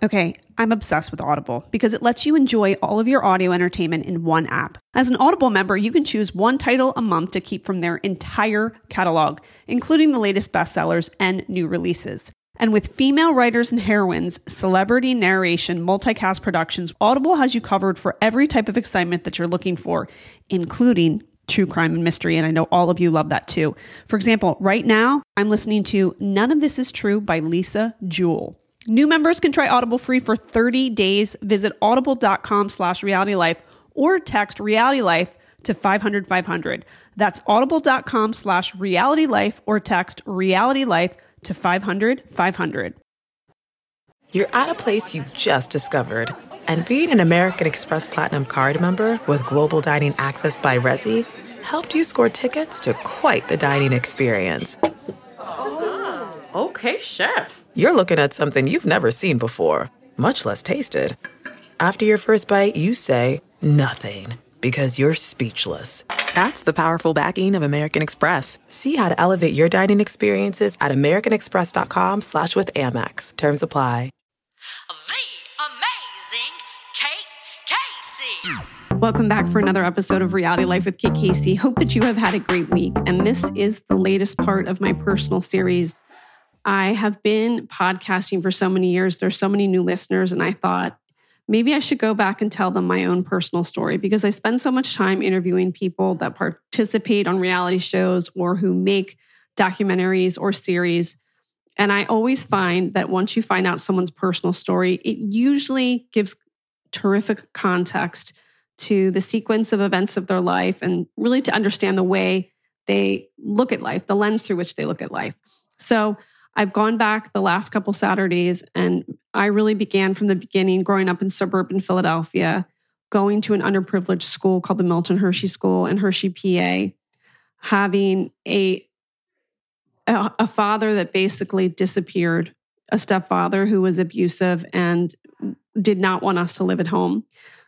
Okay, I'm obsessed with Audible because it lets you enjoy all of your audio entertainment in one app. As an Audible member, you can choose one title a month to keep from their entire catalog, including the latest bestsellers and new releases. And with female writers and heroines, celebrity narration, multicast productions, Audible has you covered for every type of excitement that you're looking for, including true crime and mystery. And I know all of you love that too. For example, right now, I'm listening to None of This Is True by Lisa Jewell. New members can try Audible free for 30 days. Visit audible.com slash reality life or text reality life to 500 500. That's audible.com slash reality life or text reality life to 500 500. You're at a place you just discovered. And being an American Express Platinum card member with global dining access by Resy helped you score tickets to quite the dining experience. Oh, okay, chef. You're looking at something you've never seen before, much less tasted. After your first bite, you say nothing because you're speechless. That's the powerful backing of American Express. See how to elevate your dining experiences at americanexpress.com slash with Amex. Terms apply. The amazing Kate Casey. Welcome back for another episode of Reality Life with Kate Casey. Hope that you have had a great week. And this is the latest part of my personal series. I have been podcasting for so many years. There's so many new listeners, and I thought maybe I should go back and tell them my own personal story because I spend so much time interviewing people that participate on reality shows or who make documentaries or series. And I always find that once you find out someone's personal story, it usually gives terrific context to the sequence of events of their life and really to understand the way they look at life, the lens through which they look at life. So I've gone back the last couple Saturdays and I really began from the beginning growing up in suburban Philadelphia, going to an underprivileged school called the Milton Hershey School in Hershey, PA, having a a, father that basically disappeared, a stepfather who was abusive and did not want us to live at home.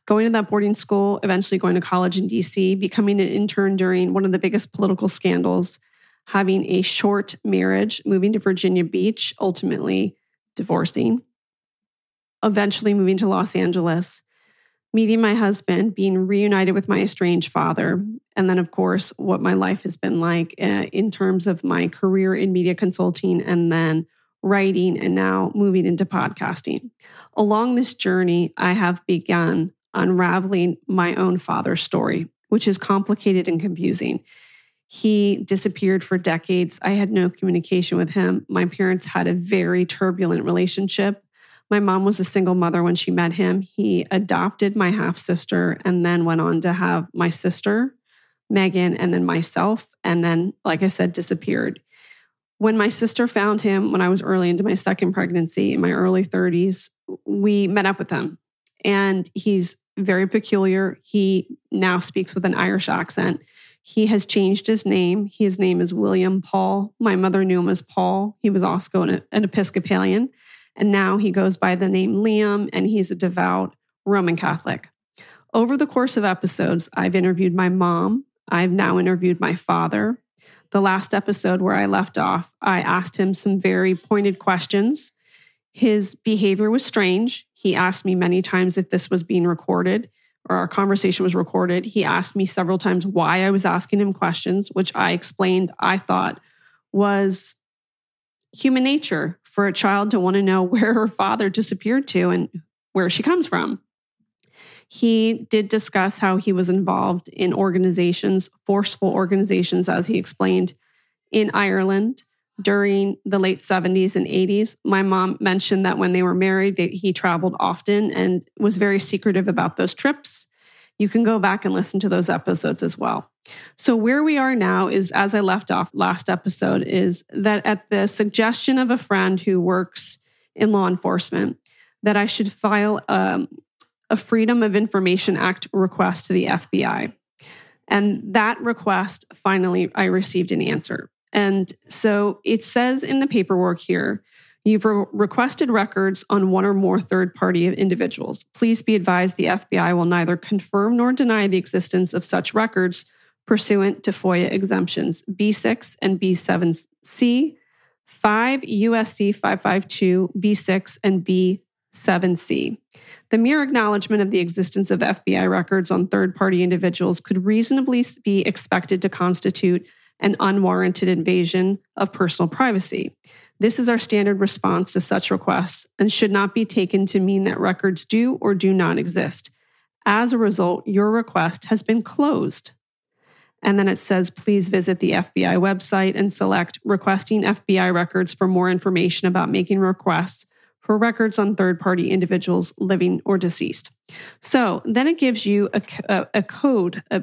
Going to that boarding school, eventually going to college in DC, becoming an intern during one of the biggest political scandals having a short marriage, moving to Virginia Beach, ultimately divorcing, eventually moving to Los Angeles, meeting my husband, being reunited with my estranged father, and then, of course, what my life has been like uh, in terms of my career in media consulting and then writing and now moving into podcasting. Along this journey, I have begun unraveling my own father's story, which is complicated and confusing. He disappeared for decades. I had no communication with him. My parents had a very turbulent relationship. My mom was a single mother when she met him. He adopted my half sister and then went on to have my sister, Megan, and then myself. And then, like I said, disappeared. When my sister found him when I was early into my second pregnancy in my early 30s, we met up with him. And he's very peculiar. He now speaks with an Irish accent. He has changed his name. His name is William Paul. My mother knew him as Paul. He was also an, an Episcopalian. And now he goes by the name Liam, and he's a devout Roman Catholic. Over the course of episodes, I've interviewed my mom. I've now interviewed my father. The last episode where I left off, I asked him some very pointed questions. His behavior was strange. He asked me many times if this was being recorded or our conversation was recorded, he asked me several times why I was asking him questions, which I explained I thought was human nature for a child to want to know where her father disappeared to and where she comes from. He did discuss how he was involved in organizations, forceful organizations, as he explained, in Ireland during the late 70s and 80s. My mom mentioned that when they were married, they, he traveled often and was very secretive about those trips. You can go back and listen to those episodes as well. So, where we are now is, as I left off last episode, is that at the suggestion of a friend who works in law enforcement, that I should file um, a Freedom of Information Act request to the FBI. And that request, finally, I received an answer. And so it says in the paperwork here, you've re- requested records on one or more third party individuals. Please be advised the FBI will neither confirm nor deny the existence of such records pursuant to FOIA exemptions B6 and B7C, 5 USC 552, B6 and B 7C. The mere acknowledgement of the existence of FBI records on third party individuals could reasonably be expected to constitute an unwarranted invasion of personal privacy. This is our standard response to such requests and should not be taken to mean that records do or do not exist. As a result, your request has been closed. And then it says, please visit the FBI website and select requesting FBI records for more information about making requests for records on third party individuals living or deceased. So then it gives you a, a, a code, a,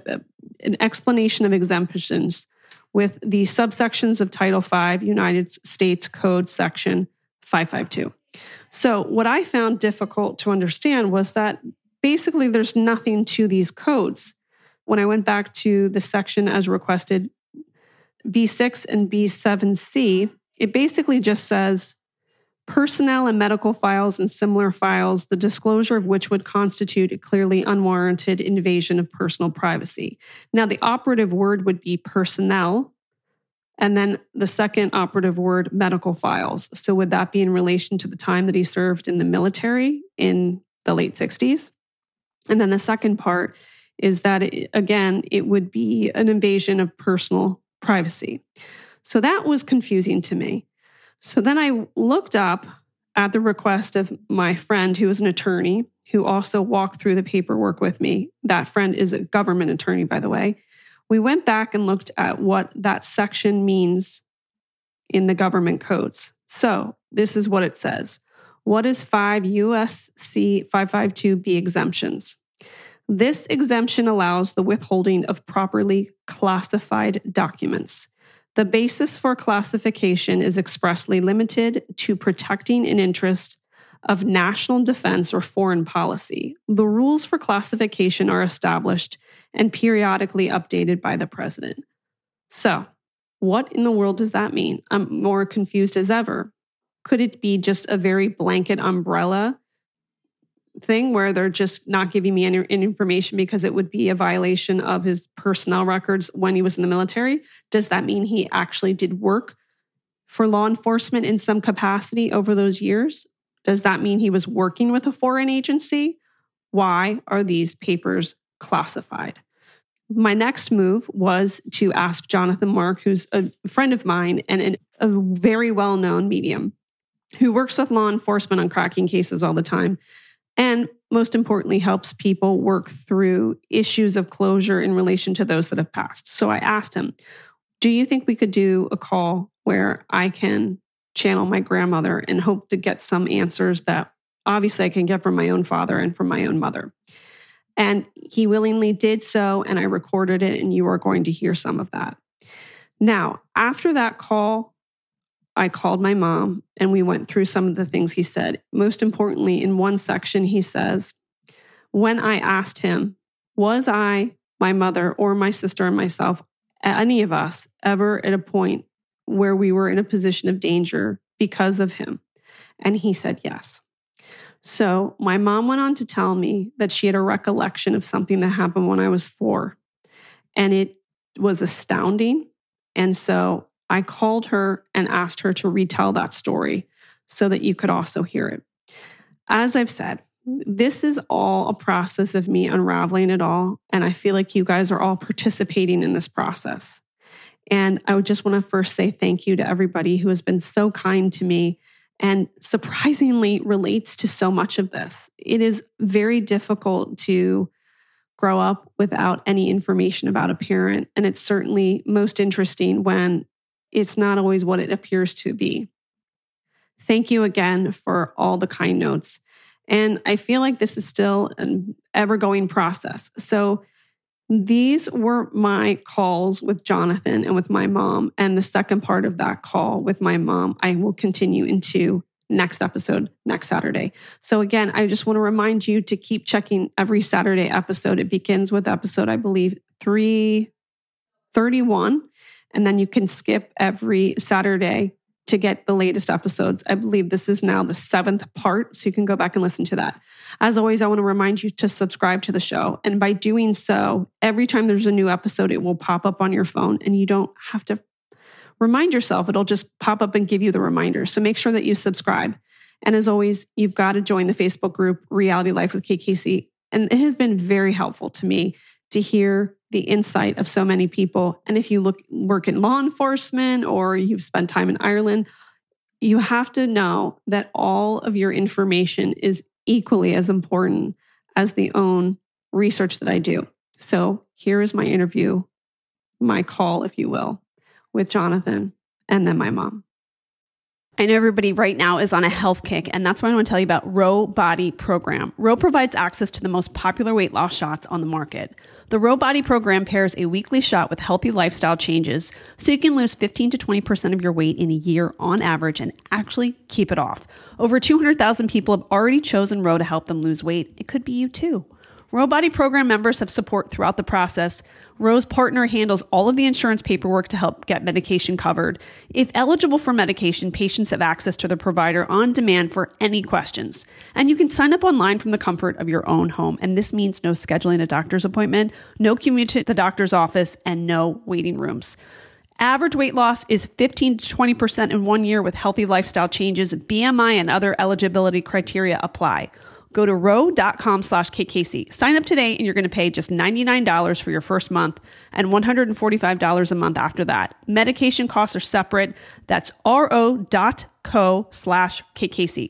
an explanation of exemptions with the subsections of Title V, United States Code Section 552. So, what I found difficult to understand was that basically there's nothing to these codes. When I went back to the section as requested, B6 and B7C, it basically just says personnel and medical files and similar files, the disclosure of which would constitute a clearly unwarranted invasion of personal privacy. Now, the operative word would be personnel, and then the second operative word, medical files. So, would that be in relation to the time that he served in the military in the late 60s? And then the second part is that, it, again, it would be an invasion of personal privacy. So, that was confusing to me. So then I looked up at the request of my friend who is an attorney who also walked through the paperwork with me. That friend is a government attorney, by the way. We went back and looked at what that section means in the government codes. So this is what it says. What is 5 USC 552B exemptions? This exemption allows the withholding of properly classified documents. The basis for classification is expressly limited to protecting an interest of national defense or foreign policy. The rules for classification are established and periodically updated by the president. So, what in the world does that mean? I'm more confused as ever. Could it be just a very blanket umbrella thing where they're just not giving me any, any, information because it would be a violation of his personnel records when he was in the military. Does that mean he actually did work for law enforcement in some capacity over those years? Does that mean he was working with a foreign agency? Why are these papers classified? My next move was to ask Jonathan Mark, who's a friend of mine and an, a very well known medium who works with law enforcement on cracking cases all the time and most importantly, helps people work through issues of closure in relation to those that have passed. So I asked him, Do you think we could do a call where I can channel my grandmother and hope to get some answers that obviously I can get from my own father and from my own mother? And he willingly did so, and I recorded it, and you are going to hear some of that. Now, after that call, I called my mom and we went through some of the things he said. Most importantly, in one section, he says, When I asked him, was I, my mother, or my sister and myself, any of us, ever at a point where we were in a position of danger because of him? And he said, Yes. So my mom went on to tell me that she had a recollection of something that happened when I was four. And it was astounding. And so I called her and asked her to retell that story so that you could also hear it. As I've said, this is all a process of me unraveling it all. And I feel like you guys are all participating in this process. And I would just want to first say thank you to everybody who has been so kind to me and surprisingly relates to so much of this. It is very difficult to grow up without any information about a parent. And it's certainly most interesting when it's not always what it appears to be. Thank you again for all the kind notes. And I feel like this is still an ever going process. So these were my calls with Jonathan and with my mom. And the second part of that call with my mom, I will continue into next episode next Saturday. So again, I just want to remind you to keep checking every Saturday episode. It begins with episode, I believe, 331 and then you can skip every Saturday to get the latest episodes. I believe this is now the seventh part, so you can go back and listen to that. As always, I want to remind you to subscribe to the show. And by doing so, every time there's a new episode, it will pop up on your phone and you don't have to remind yourself. It'll just pop up and give you the reminder. So make sure that you subscribe. And as always, you've got to join the Facebook group Reality Life with KKC. And it has been very helpful to me to hear the insight of so many people. And if you look work in law enforcement or you've spent time in Ireland, you have to know that all of your information is equally as important as the own research that I do. So here is my interview, my call, if you will, with Jonathan and then my mom. I know everybody right now is on a health kick, and that's why I want to tell you about Ro Body Program. Ro provides access to the most popular weight loss shots on the market. The Ro Body Program pairs a weekly shot with healthy lifestyle changes so you can lose 15 to 20% of your weight in a year on average and actually keep it off. Over 200,000 people have already chosen Ro to help them lose weight. It could be you too. Ro Body program members have support throughout the process. Ro's partner handles all of the insurance paperwork to help get medication covered. If eligible for medication, patients have access to the provider on demand for any questions. And you can sign up online from the comfort of your own home. And this means no scheduling a doctor's appointment, no commute to the doctor's office, and no waiting rooms. Average weight loss is 15 to 20% in one year with healthy lifestyle changes. BMI and other eligibility criteria apply. Go to ro.com slash KKC. Sign up today and you're going to pay just $99 for your first month and $145 a month after that. Medication costs are separate. That's ro.co slash KKC.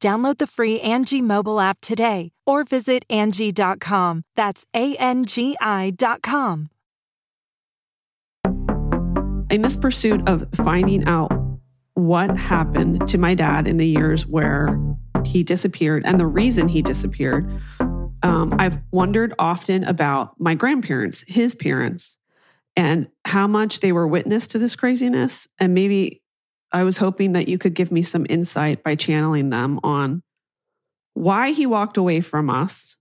Download the free Angie mobile app today or visit Angie.com. That's A N G I.com. In this pursuit of finding out what happened to my dad in the years where he disappeared and the reason he disappeared, um, I've wondered often about my grandparents, his parents, and how much they were witness to this craziness and maybe I was hoping that you could give me some insight by channeling them on why he walked away from us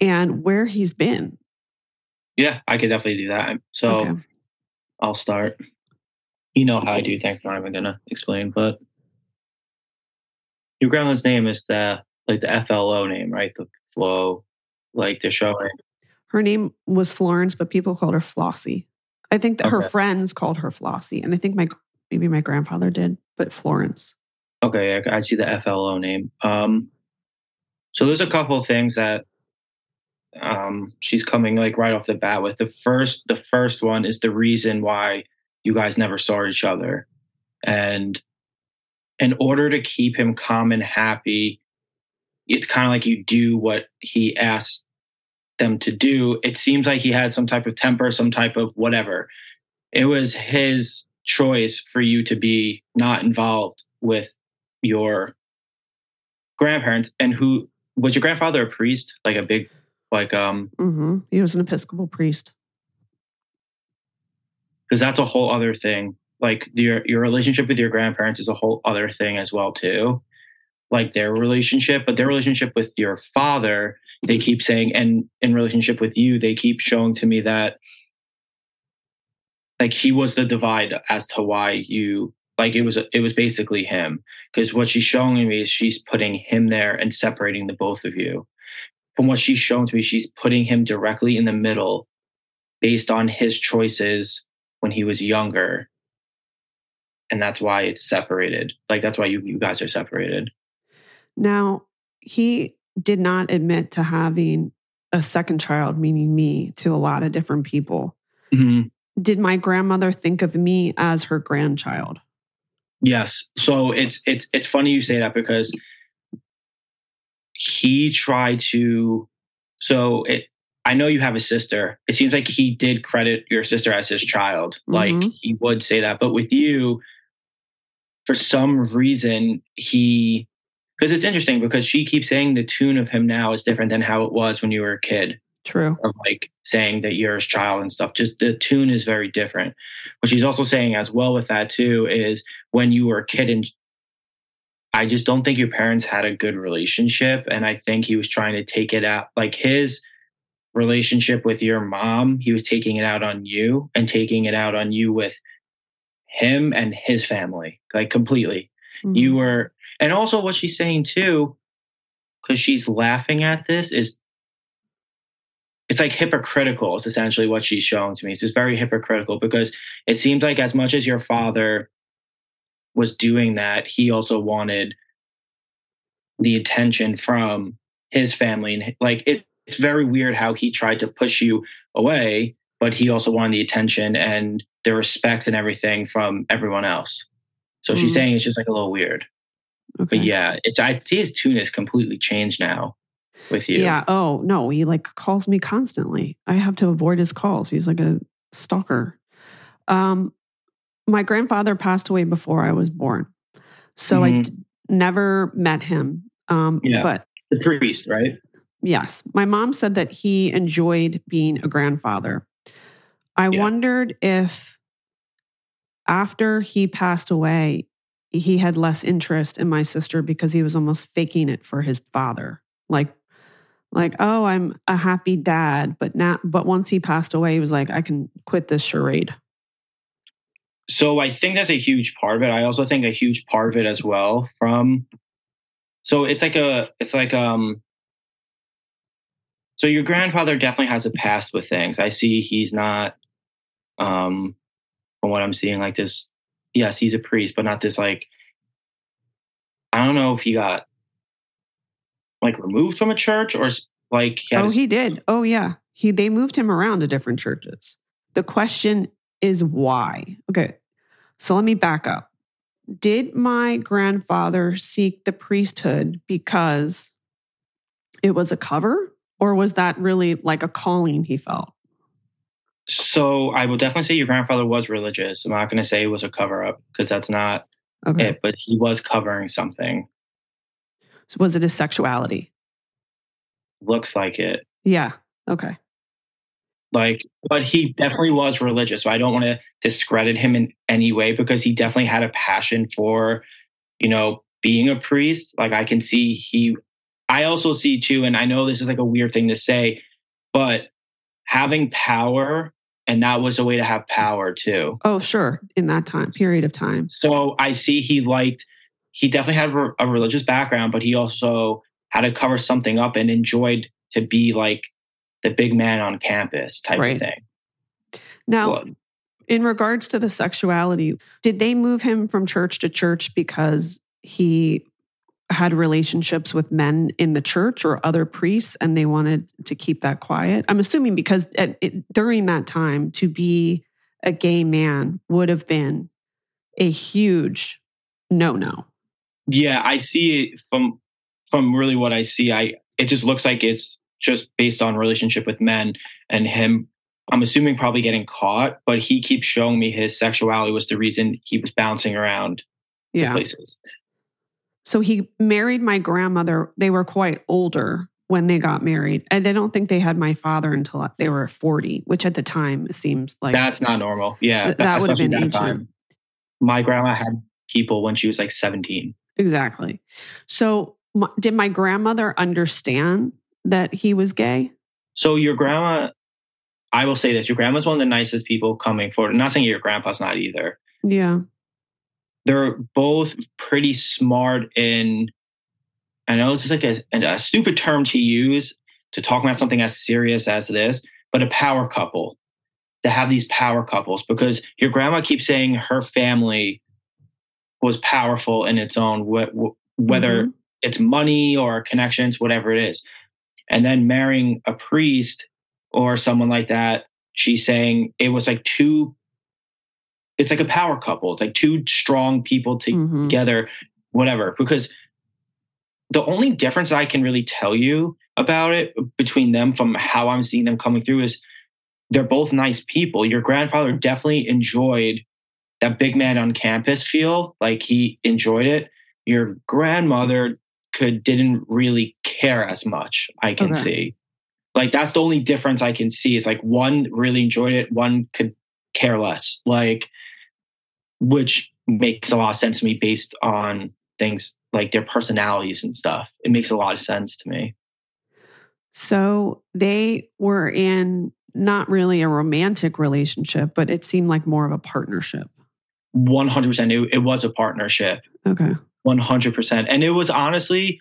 and where he's been. Yeah, I could definitely do that. So okay. I'll start. You know how I do things. I'm not even gonna explain, but your grandma's name is the like the FLO name, right? The flow, like they're showing. Her name was Florence, but people called her Flossie. I think that okay. her friends called her Flossie, and I think my maybe my grandfather did, but Florence. Okay, I, I see the FLO name. Um, so there's a couple of things that um, she's coming like right off the bat with. The first, the first one is the reason why you guys never saw each other, and in order to keep him calm and happy, it's kind of like you do what he asked them to do. It seems like he had some type of temper, some type of whatever. It was his choice for you to be not involved with your grandparents and who was your grandfather a priest? Like a big like um mm-hmm. he was an episcopal priest. Because that's a whole other thing. Like your your relationship with your grandparents is a whole other thing as well too. Like their relationship but their relationship with your father they keep saying and in relationship with you they keep showing to me that like he was the divide as to why you like it was it was basically him. Because what she's showing me is she's putting him there and separating the both of you. From what she's shown to me she's putting him directly in the middle based on his choices when he was younger. And that's why it's separated. Like that's why you, you guys are separated. Now he did not admit to having a second child meaning me to a lot of different people. Mm-hmm did my grandmother think of me as her grandchild? Yes. So it's it's it's funny you say that because he tried to so it I know you have a sister. It seems like he did credit your sister as his child. Mm-hmm. Like he would say that. But with you, for some reason, he because it's interesting because she keeps saying the tune of him now is different than how it was when you were a kid. True. Of like saying that you're his child and stuff. Just the tune is very different. What she's also saying as well with that too is when you were a kid and I just don't think your parents had a good relationship. And I think he was trying to take it out like his relationship with your mom, he was taking it out on you and taking it out on you with him and his family, like completely. Mm-hmm. You were, and also what she's saying too, because she's laughing at this, is it's like hypocritical, is essentially what she's showing to me. It's just very hypocritical because it seems like as much as your father was doing that, he also wanted the attention from his family. And like it, it's very weird how he tried to push you away, but he also wanted the attention and the respect and everything from everyone else. So mm. she's saying it's just like a little weird. Okay. But yeah, it's I see his tune is completely changed now with you. Yeah. Oh no, he like calls me constantly. I have to avoid his calls. He's like a stalker. Um, my grandfather passed away before I was born, so mm-hmm. I d- never met him. Um, yeah. but the priest, right? Yes, my mom said that he enjoyed being a grandfather. I yeah. wondered if after he passed away, he had less interest in my sister because he was almost faking it for his father. Like like, oh, I'm a happy dad, but now but once he passed away, he was like, I can quit this charade. So I think that's a huge part of it. I also think a huge part of it as well from so it's like a it's like um so your grandfather definitely has a past with things. I see he's not um from what I'm seeing like this yes, he's a priest, but not this like I don't know if he got like removed from a church or like he Oh, he did. Oh yeah. He they moved him around to different churches. The question is why? Okay. So let me back up. Did my grandfather seek the priesthood because it was a cover or was that really like a calling he felt? So I will definitely say your grandfather was religious. I'm not going to say it was a cover up because that's not okay. it, but he was covering something. Was it his sexuality? Looks like it. Yeah. Okay. Like, but he definitely was religious. So I don't want to discredit him in any way because he definitely had a passion for, you know, being a priest. Like I can see he, I also see too, and I know this is like a weird thing to say, but having power and that was a way to have power too. Oh, sure. In that time period of time. So I see he liked, he definitely had a religious background, but he also had to cover something up and enjoyed to be like the big man on campus type right. of thing. Now, well, in regards to the sexuality, did they move him from church to church because he had relationships with men in the church or other priests and they wanted to keep that quiet. I'm assuming because at, it, during that time, to be a gay man would have been a huge no no. Yeah, I see it from from really what I see. I it just looks like it's just based on relationship with men and him. I'm assuming probably getting caught, but he keeps showing me his sexuality was the reason he was bouncing around yeah. places. So he married my grandmother. They were quite older when they got married. And I don't think they had my father until they were 40, which at the time seems like that's not normal. Yeah. Th- that would have been ancient. Time. My grandma had people when she was like 17. Exactly. So did my grandmother understand that he was gay? So your grandma, I will say this: your grandma's one of the nicest people coming forward. Not saying your grandpa's not either. Yeah they're both pretty smart in I know this is like a, a, stupid term to use to talk about something as serious as this, but a power couple to have these power couples because your grandma keeps saying her family was powerful in its own whether mm-hmm. it's money or connections whatever it is and then marrying a priest or someone like that she's saying it was like two it's like a power couple. It's like two strong people mm-hmm. together, whatever. Because the only difference I can really tell you about it between them from how I'm seeing them coming through is they're both nice people. Your grandfather definitely enjoyed that big man on campus feel, like he enjoyed it. Your grandmother could didn't really care as much, I can okay. see. Like that's the only difference I can see is like one really enjoyed it, one could care less. Like which makes a lot of sense to me based on things like their personalities and stuff. It makes a lot of sense to me. So they were in not really a romantic relationship, but it seemed like more of a partnership. 100% it, it was a partnership. Okay. 100%. And it was honestly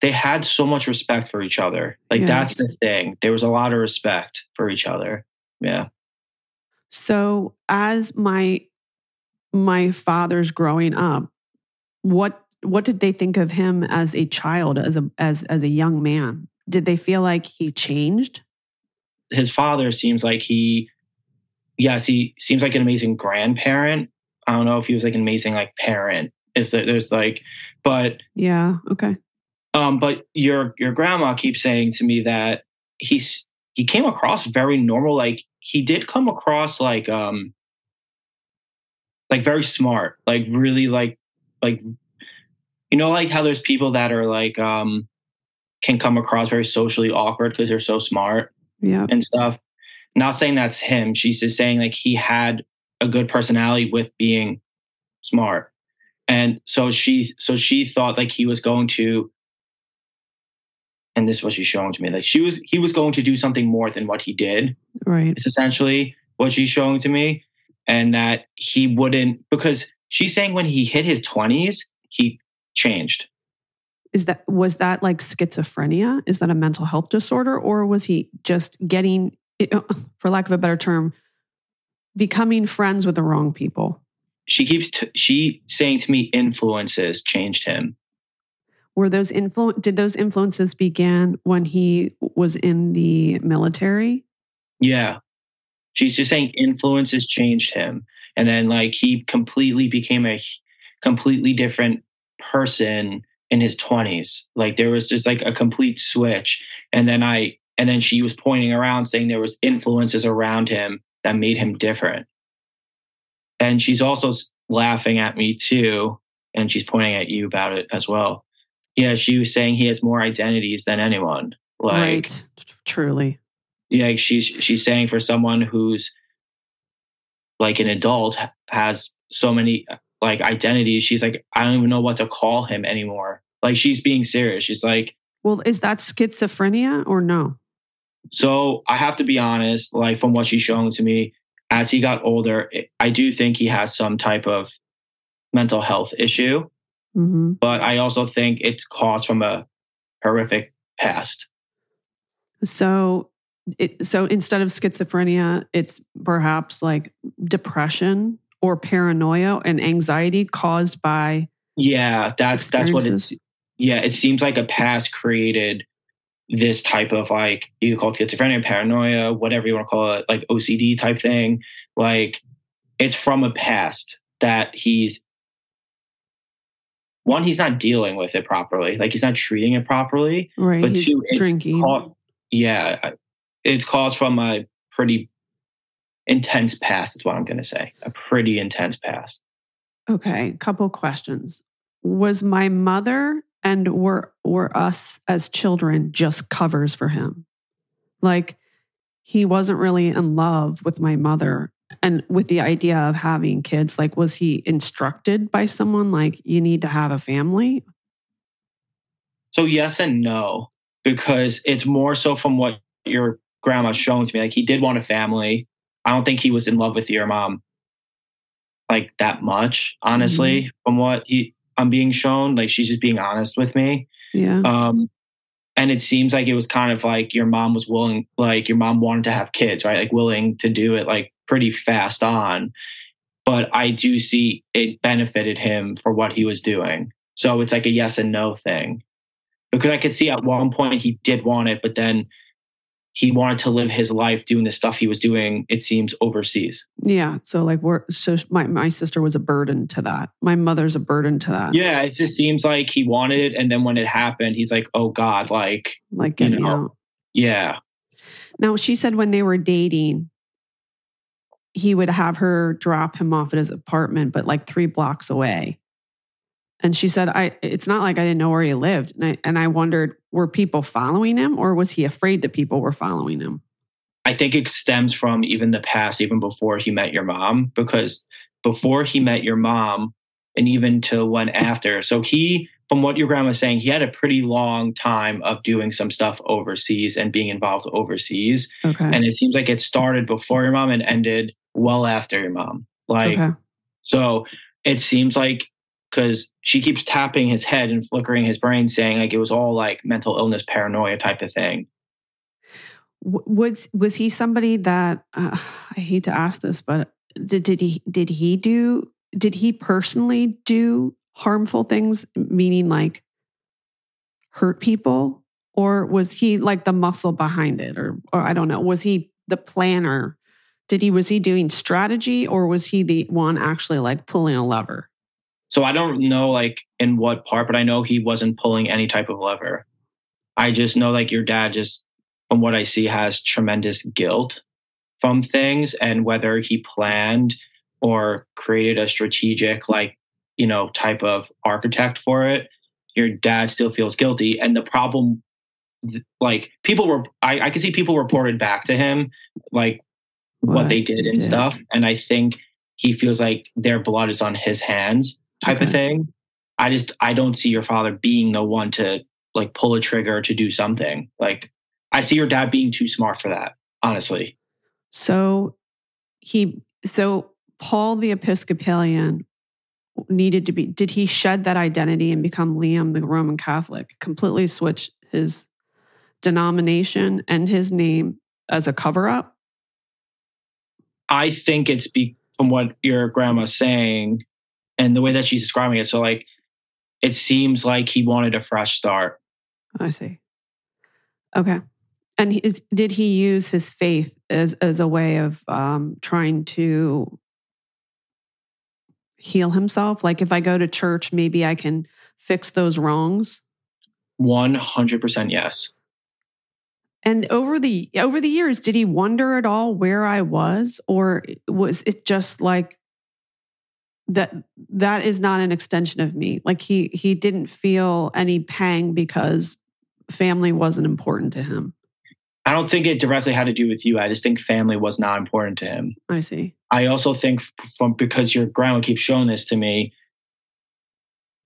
they had so much respect for each other. Like Yeah. that's the thing. There was a lot of respect for each other. Yeah. So as my my father's growing up, what what did they think of him as a child, as a as as a young man? Did they feel like he changed? His father seems like he yes, he seems like an amazing grandparent. I don't know if he was like an amazing like parent. Is that there's like but Yeah. Okay. Um, but your your grandma keeps saying to me that he's he came across very normal. Like he did come across like um like very smart, like really like like you know like how there's people that are like um can come across very socially awkward because they're so smart Yeah. and stuff. Not saying that's him. She's just saying like he had a good personality with being smart. And so she so she thought like he was going to and this is what she's showing to me. Like she was he was going to do something more than what he did. Right. It's essentially what she's showing to me. And that he wouldn't because she's saying when he hit his twenties, he changed. Is that was that like schizophrenia? Is that a mental health disorder, or was he just getting, uh, for lack of a better term, becoming friends with the wrong people? She keeps t- she saying to me influences changed him. Were those influ- Did those influences begin when he was in the military? Yeah. She's just saying influences changed him. And then like he completely became a completely different person in his 20s. Like there was just like a complete switch. And then I and then she was pointing around saying there was influences around him that made him different. And she's also laughing at me too and she's pointing at you about it as well. Yeah, she was saying he has more identities than anyone. Like right. Truly. yeah, like she's she's saying for someone who's like an adult has so many like identities. She's like, I don't even know what to call him anymore. Like she's being serious. She's like, Well, is that schizophrenia or no? So I have to be honest. Like from what she's showing to me, as he got older, I do think he has some type of mental health issue. hmm But I also think it's caused from a horrific past. So, it, so instead of schizophrenia, it's perhaps like depression or paranoia and anxiety caused by Yeah, that's that's what it's. Yeah, it seems like a past created this type of like you could call it schizophrenia, paranoia, whatever you want to call it, like OCD type thing. Like it's from a past that he's one, he's not dealing with it properly. Like he's not treating it properly. right. But he's two, it's drinking. yeah, it's caused from a pretty intense past. Is what I'm going to say. A pretty intense past. Okay, couple questions. Was my mother and were were us as children just covers for him? Like he wasn't really in love with my mother and with the idea of having kids. Like was he instructed by someone like you need to have a family? So yes and no, because it's more so from what your grandma's shown to me. Like he did want a family. I don't think he was in love with your mom like that much, honestly, mm-hmm. from what he I'm being shown. Like she's just being honest with me. Yeah. Um and it seems like it was kind of like your mom was willing, like your mom wanted to have kids, right? Like willing to do it like pretty fast on. But I do see it benefited him for what he was doing. So it's like a yes and no thing. Because I could see at one point he did want it, but then he wanted to live his life doing the stuff he was doing, it seems, overseas. Yeah. So like we're so my my sister was a burden to that. My mother's a burden to that. Yeah, it just seems like he wanted it. And then when it happened, he's like, oh God, like, Like You know. yeah. Now, she said when they were dating, he would have her drop him off at his apartment, but like three blocks away. And she said, "I. It's not like I didn't know where he lived." And I, and I wondered, were people following him, or was he afraid that people were following him? I think it stems from even the past, even before he met your mom, because before he met your mom, and even to when after. So he, from what your grandma was saying, he had a pretty long time of doing some stuff overseas and being involved overseas. Okay. And it seems like it started before your mom and ended well after your mom. Like, okay. so it seems like because she keeps tapping his head and flickering his brain, saying like it was all like mental illness, paranoia type of thing. Was was he somebody that uh, I hate to ask this, but did did he did he do did he personally do harmful things, meaning like hurt people, or was he like the muscle behind it, or or I don't know, was he the planner? Did he was he doing strategy, or was he the one actually like pulling a lever? So I don't know like in what part, but I know he wasn't pulling any type of lever. I just know like your dad just from what I see has tremendous guilt from things and whether he planned or created a strategic like, you know, type of architect for it, your dad still feels guilty. And the problem like people were I, I can see people reported back to him like what, What they did and stuff. And I think he feels like their blood is on his hands type Okay. of thing. I just I don't see your father being the one to like pull a trigger to do something. Like I see your dad being too smart for that, honestly. So he so Paul the Episcopalian needed to be did he shed that identity and become Liam the Roman Catholic, completely switch his denomination and his name as a cover up? I think it's be from what your grandma's saying and the way that she's describing it. So like it seems like he wanted a fresh start. I see. Okay. And he is, did he use his faith as as a way of um, trying to heal himself? Like if I go to church, maybe I can fix those wrongs. One hundred percent yes. And over the over the years, did he wonder at all where I was, or was it just like that? That is not an extension of me. Like he he didn't feel any pang because family wasn't important to him. I don't think it directly had to do with you. I just think family was not important to him. I see. I also think from because your grandma keeps showing this to me,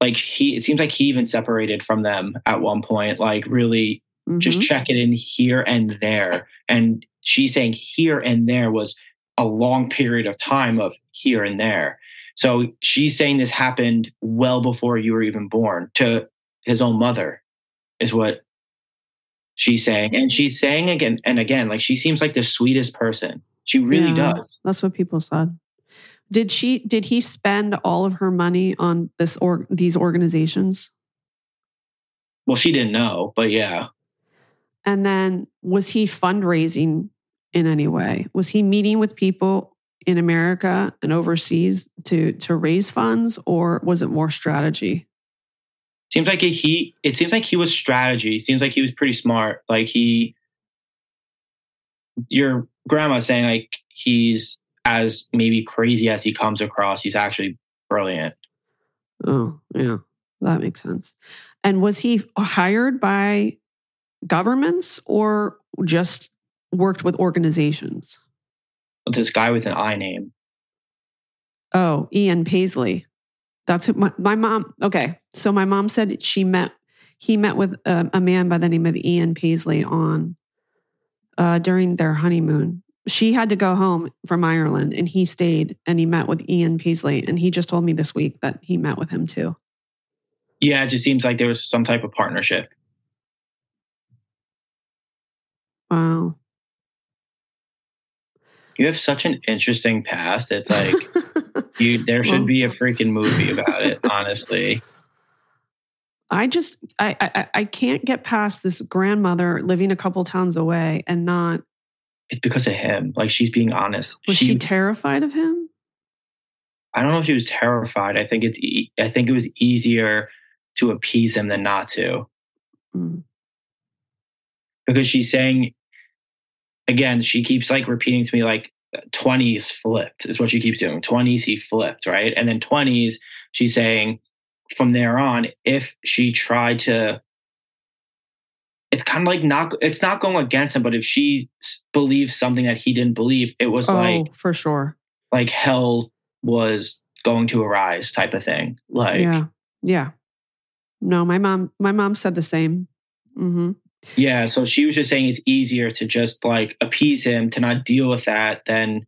like he it seems like he even separated from them at one point, like really just Mhm. check it in here and there. And she's saying here and there was a long period of time of here and there. So she's saying this happened well before you were even born to his own mother, is what she's saying. And she's saying again and again, like she seems like the sweetest person. She really Yeah. does. That's what people said. Did she? Did he spend all of her money on this or these organizations? Well, she didn't know, but yeah. And then was he fundraising in any way? Was he meeting with people in America and overseas to to raise funds, or was it more strategy? seems like he it seems like he was strategy seems like he was pretty smart like he your grandma saying like he's as maybe crazy as he comes across he's actually brilliant Oh, yeah, that makes sense. And was he hired by governments or just worked with organizations? This guy with an i name Oh, Ian Paisley. That's who my, my mom. Okay. So my mom said she met, he met with a, a man by the name of Ian Paisley on, uh, during their honeymoon. She had to go home from Ireland and he stayed and he met with Ian Paisley. And he just told me this week that he met with him too. yeah it just seems like there was some type of partnership Wow. You have such an interesting past it's like you there should be a freaking movie about it honestly I just I, I I can't get past this grandmother living a couple towns away and not it's because of him like she's being honest was she, terrified of him? I don't know if she was terrified. I think it's e- I think it was easier to appease him than not to. Mm. Because she's saying again, she keeps like repeating to me like 20s flipped is what she keeps doing. 20s he flipped, right? And then 20s she's saying from there on if she tried to it's kind of like not it's not going against him but if she believes something that he didn't believe it was Oh, like for sure. like hell was going to arise type of thing. Like, yeah. Yeah. No, my mom, my mom said the same. hmm yeah. So she was just saying it's easier to just like appease him, to not deal with that, than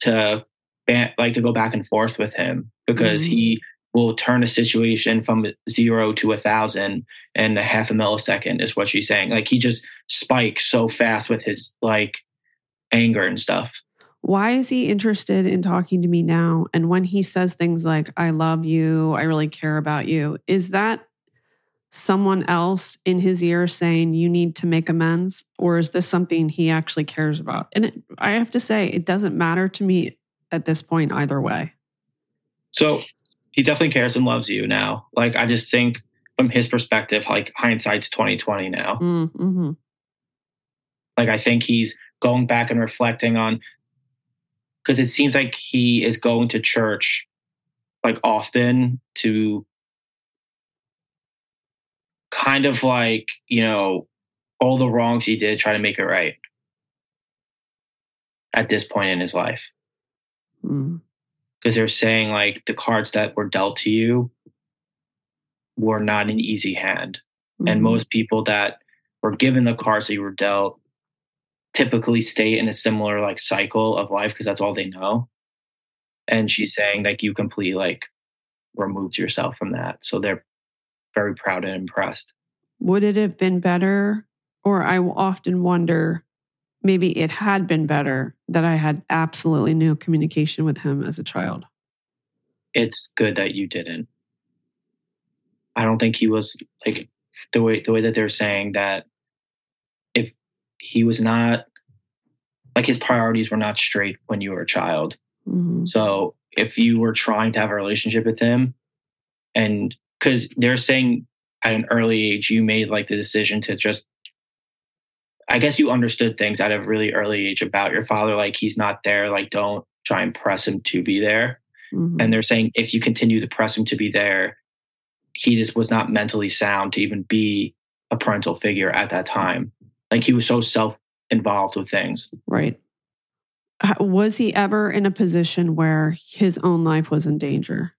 to ban- like to go back and forth with him because Mhm. he will turn a situation from zero to a thousand in a half a millisecond is what she's saying. Like he just spikes so fast with his like anger and stuff. Why is he interested in talking to me now? And when he says things like, I love you, I really care about you, is that someone else in his ear saying you need to make amends? Or is this something he actually cares about? And it, I have to say, it doesn't matter to me at this point either way. So he definitely cares and loves you now. Like I just think from his perspective, like hindsight's twenty twenty now. Mm-hmm. Like I think he's going back and reflecting on because it seems like he is going to church like often to kind of like, you know, all the wrongs he did, try to make it right at this point in his life. Mm. Because they're saying like the cards that were dealt to you were not an easy hand. And Mhm. most people that were given the cards that you were dealt typically stay in a similar like cycle of life because that's all they know. And she's saying like you completely like removed yourself from that. So they're very proud and impressed. Would it have been better? Or I often wonder, maybe it had been better that I had absolutely no communication with him as a child. It's good that you didn't. I don't think he was like the way the way that they're saying that if he was not like his priorities were not straight when you were a child. Mhm. So if you were trying to have a relationship with him, and because they're saying at an early age you made like the decision to just, I guess you understood things at a really early age about your father, like he's not there, like don't try and press him to be there. Mhm. And they're saying if you continue to press him to be there, he just was not mentally sound to even be a parental figure at that time. Like he was so self involved with things. Right. Was he ever in a position where his own life was in danger?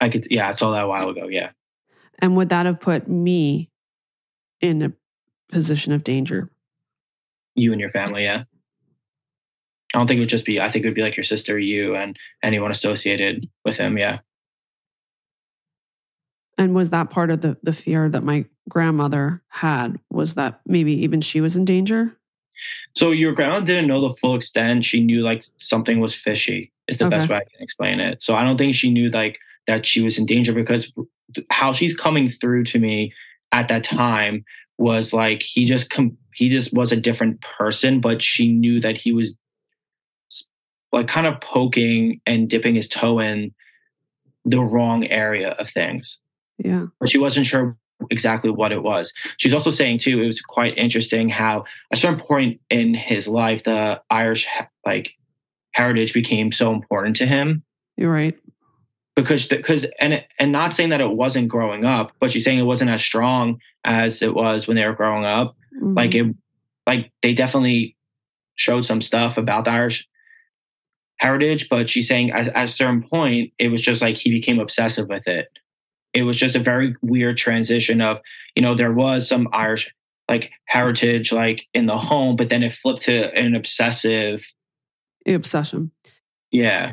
I could, yeah, I saw that a while ago. Yeah. And would that have put me in a position of danger? you and your family, yeah. I don't think it would just be. I think it would be like your sister, you, and anyone associated with him. Yeah, And was that part of the, the fear that my grandmother had? Was that maybe even she was in danger? So your grandma didn't know the full extent. She knew like something was fishy. Is the best way I can explain it. So I don't think she knew like that she was in danger because how she's coming through to me at that time was like he just com- he just was a different person, but she knew that he was like kind of poking and dipping his toe in the wrong area of things. Yeah. but she wasn't sure exactly what it was. she's also saying too, it was quite interesting how at a certain point in his life, the Irish like heritage became so important to him You're right. Because because and and not saying that it wasn't growing up, but she's saying it wasn't as strong as it was when they were growing up. Mhm. Like it, like they definitely showed some stuff about the Irish heritage, but she's saying at, at a certain point, it was just like he became obsessive with it. It was just a very weird transition of, you know, there was some Irish like heritage like in the home, but then it flipped to an obsessive, obsession. yeah.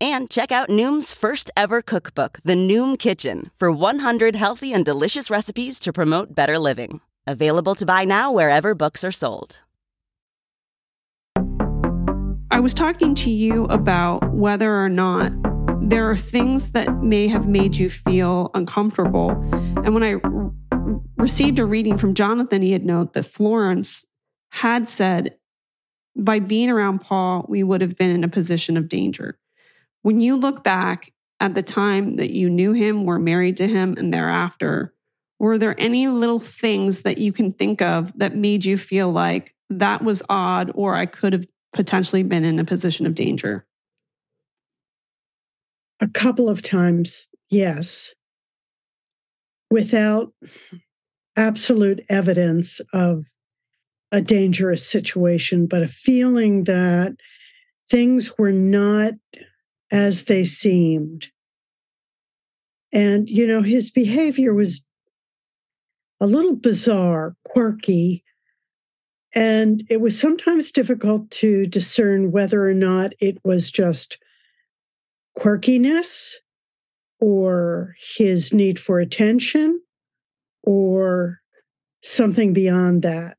And check out Noom's first ever cookbook, The Noom Kitchen, for 100 healthy and delicious recipes to promote better living. Available to buy now wherever books are sold. I was talking to you about whether or not there are things that may have made you feel uncomfortable. And when I r- received a reading from Jonathan, he had noted that Florence had said, by being around Paul, we would have been in a position of danger. When you look back at the time that you knew him, were married to him, and thereafter, were there any little things that you can think of that made you feel like that was odd or I could have potentially been in a position of danger? A couple of times, yes. Without absolute evidence of a dangerous situation, but a feeling that things were not as they seemed. And, you know, his behavior was a little bizarre, quirky, and it was sometimes difficult to discern whether or not it was just quirkiness or his need for attention or something beyond that.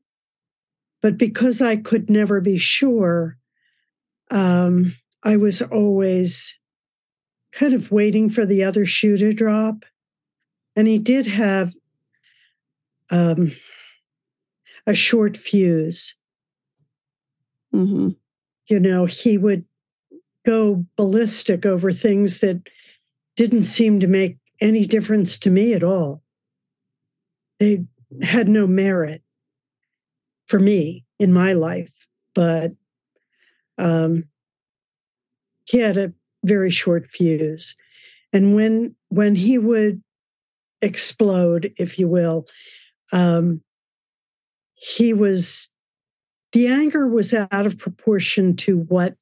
But because I could never be sure, um, I was always kind of waiting for the other shoe to drop. And he did have um, a short fuse. Mm-hmm. You know, he would go ballistic over things that didn't seem to make any difference to me at all. They had no merit for me in my life, but um, he had a very short fuse. And when when he would explode, if you will, um, he was the anger was out of proportion to what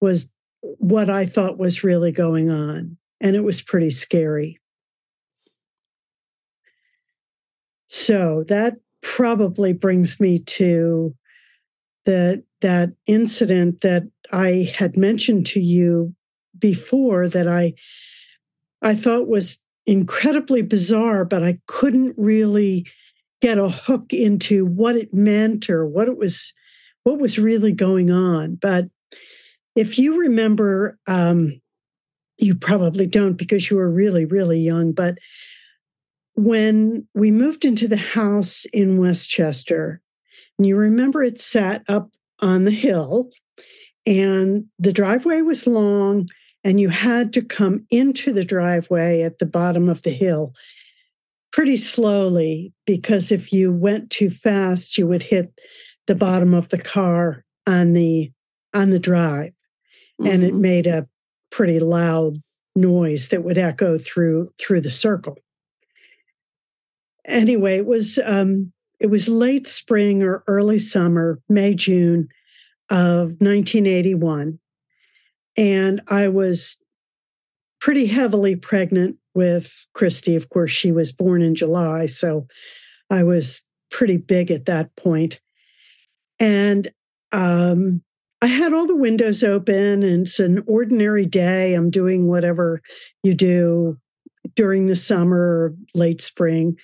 was what I thought was really going on. And it was pretty scary. So that probably brings me to the that incident that I had mentioned to you before that I I thought was incredibly bizarre, but I couldn't really get a hook into what it meant or what it was what was really going on. But if you remember, um, you probably don't because you were really, really young, but when we moved into the house in Westchester, and you remember it sat up on the hill, and the driveway was long, and you had to come into the driveway at the bottom of the hill pretty slowly because if you went too fast, you would hit the bottom of the car on the on the drive, mm-hmm. and it mm-hmm. made a pretty loud noise that would echo through through the circle anyway, it was um, it was late spring or early summer, May June of 1981, and I was pretty heavily pregnant with Christy. Of course, she was born in July, so I was pretty big at that point. and um, I had all the windows open, and it's an ordinary day. I'm doing whatever you do during the summer, late spring.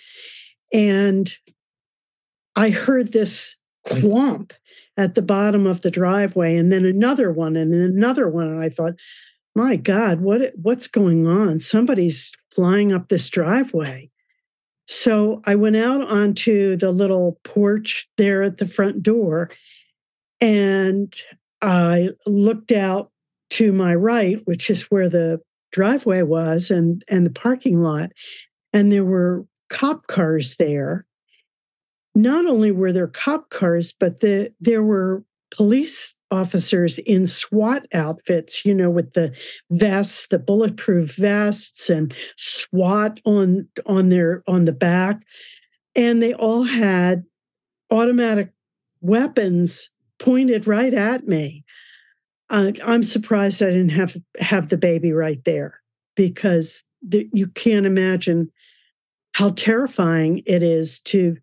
And I heard this clump at the bottom of the driveway and then another one and then another one. And I thought, my God, what what's going on? Somebody's flying up this driveway. So I went out onto the little porch there at the front door and I looked out to my right, which is where the driveway was and and the parking lot and there were cop cars there not only were there cop cars but the, there were police officers in SWAT outfits, you know, with the vests, the bulletproof vests and SWAT on on their on the back. And they all had automatic weapons pointed right at me. Uh, I'm surprised I didn't have have the baby right there because the, you can't imagine how terrifying it is to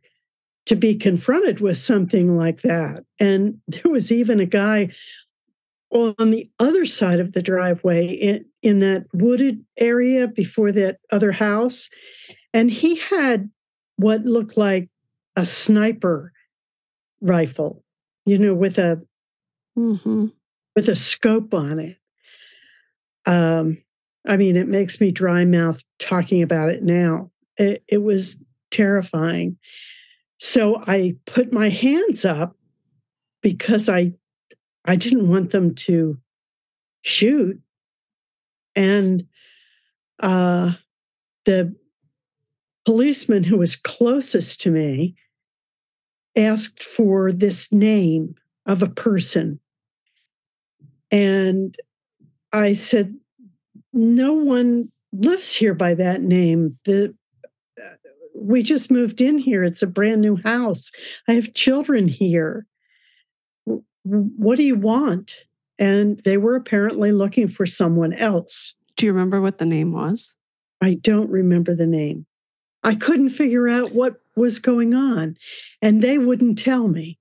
to be confronted with something like that. And there was even a guy on the other side of the driveway in, in that wooded area before that other house. And he had what looked like a sniper rifle, you know, with a mm-hmm. with a scope on it. Um, I mean, it makes me dry mouth talking about it now. It, it was terrifying. So I put my hands up because I I didn't want them to shoot. And uh, the policeman who was closest to me asked for this name of a person. And I said, No one lives here by that name. The we just moved in here. It's a brand new house. I have children here. What do you want? And they were apparently looking for someone else. Do you remember what the name was? I don't remember the name. I couldn't figure out what was going on, and they wouldn't tell me.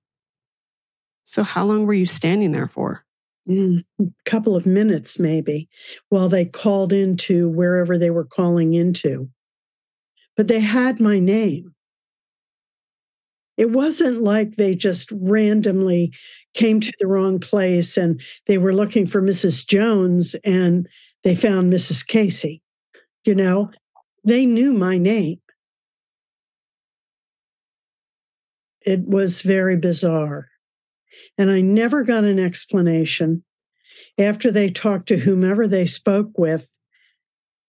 So, how long were you standing there for? Mm, a couple of minutes, maybe, while they called into wherever they were calling into but they had my name. It wasn't like they just randomly came to the wrong place and they were looking for Mrs. Jones and they found Mrs. Casey. You know, they knew my name. It was very bizarre. And I never got an explanation. After they talked to whomever they spoke with,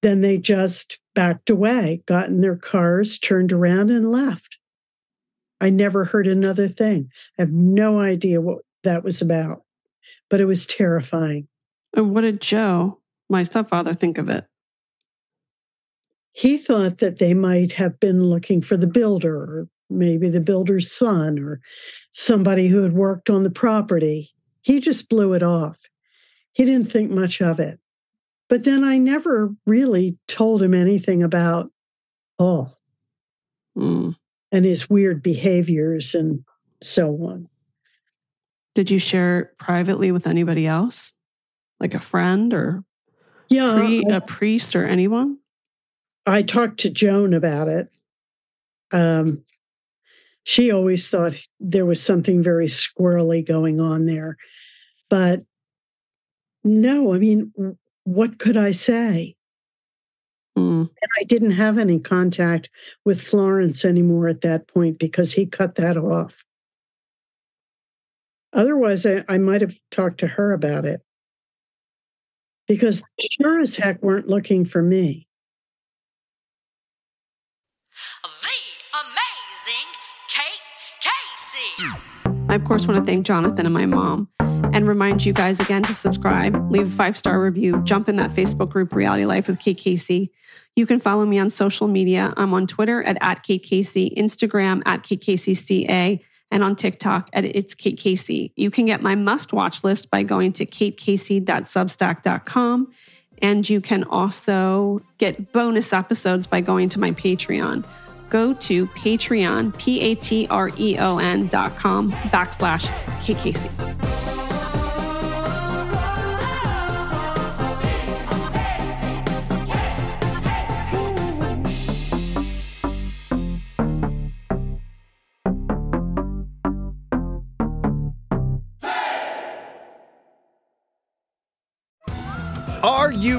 then they just backed away, got in their cars, turned around, and left. I never heard another thing. I have no idea what that was about, but it was terrifying. And what did Joe, my stepfather, think of it? He thought that they might have been looking for the builder, or maybe the builder's son, or somebody who had worked on the property. He just blew it off. He didn't think much of it. But then I never really told him anything about Paul mm. and his weird behaviors and so on. Did you share privately with anybody else, like a friend or yeah, pre- a priest or anyone? I talked to Joan about it. Um, she always thought there was something very squirrely going on there. But no, I mean, what could I say? Mm. And I didn't have any contact with Florence anymore at that point because he cut that off. Otherwise, I, I might have talked to her about it because sure as heck weren't looking for me. The amazing Kate Casey. I, of course, want to thank Jonathan and my mom and remind you guys again to subscribe, leave a five star review, jump in that Facebook group, Reality Life with Kate Casey. You can follow me on social media. I'm on Twitter at, at Kate Casey, Instagram at Kate Casey CA, and on TikTok at It's Kate Casey. You can get my must watch list by going to katecasey.substack.com. And you can also get bonus episodes by going to my Patreon. Go to Patreon, P A T R E O N dot com backslash Kate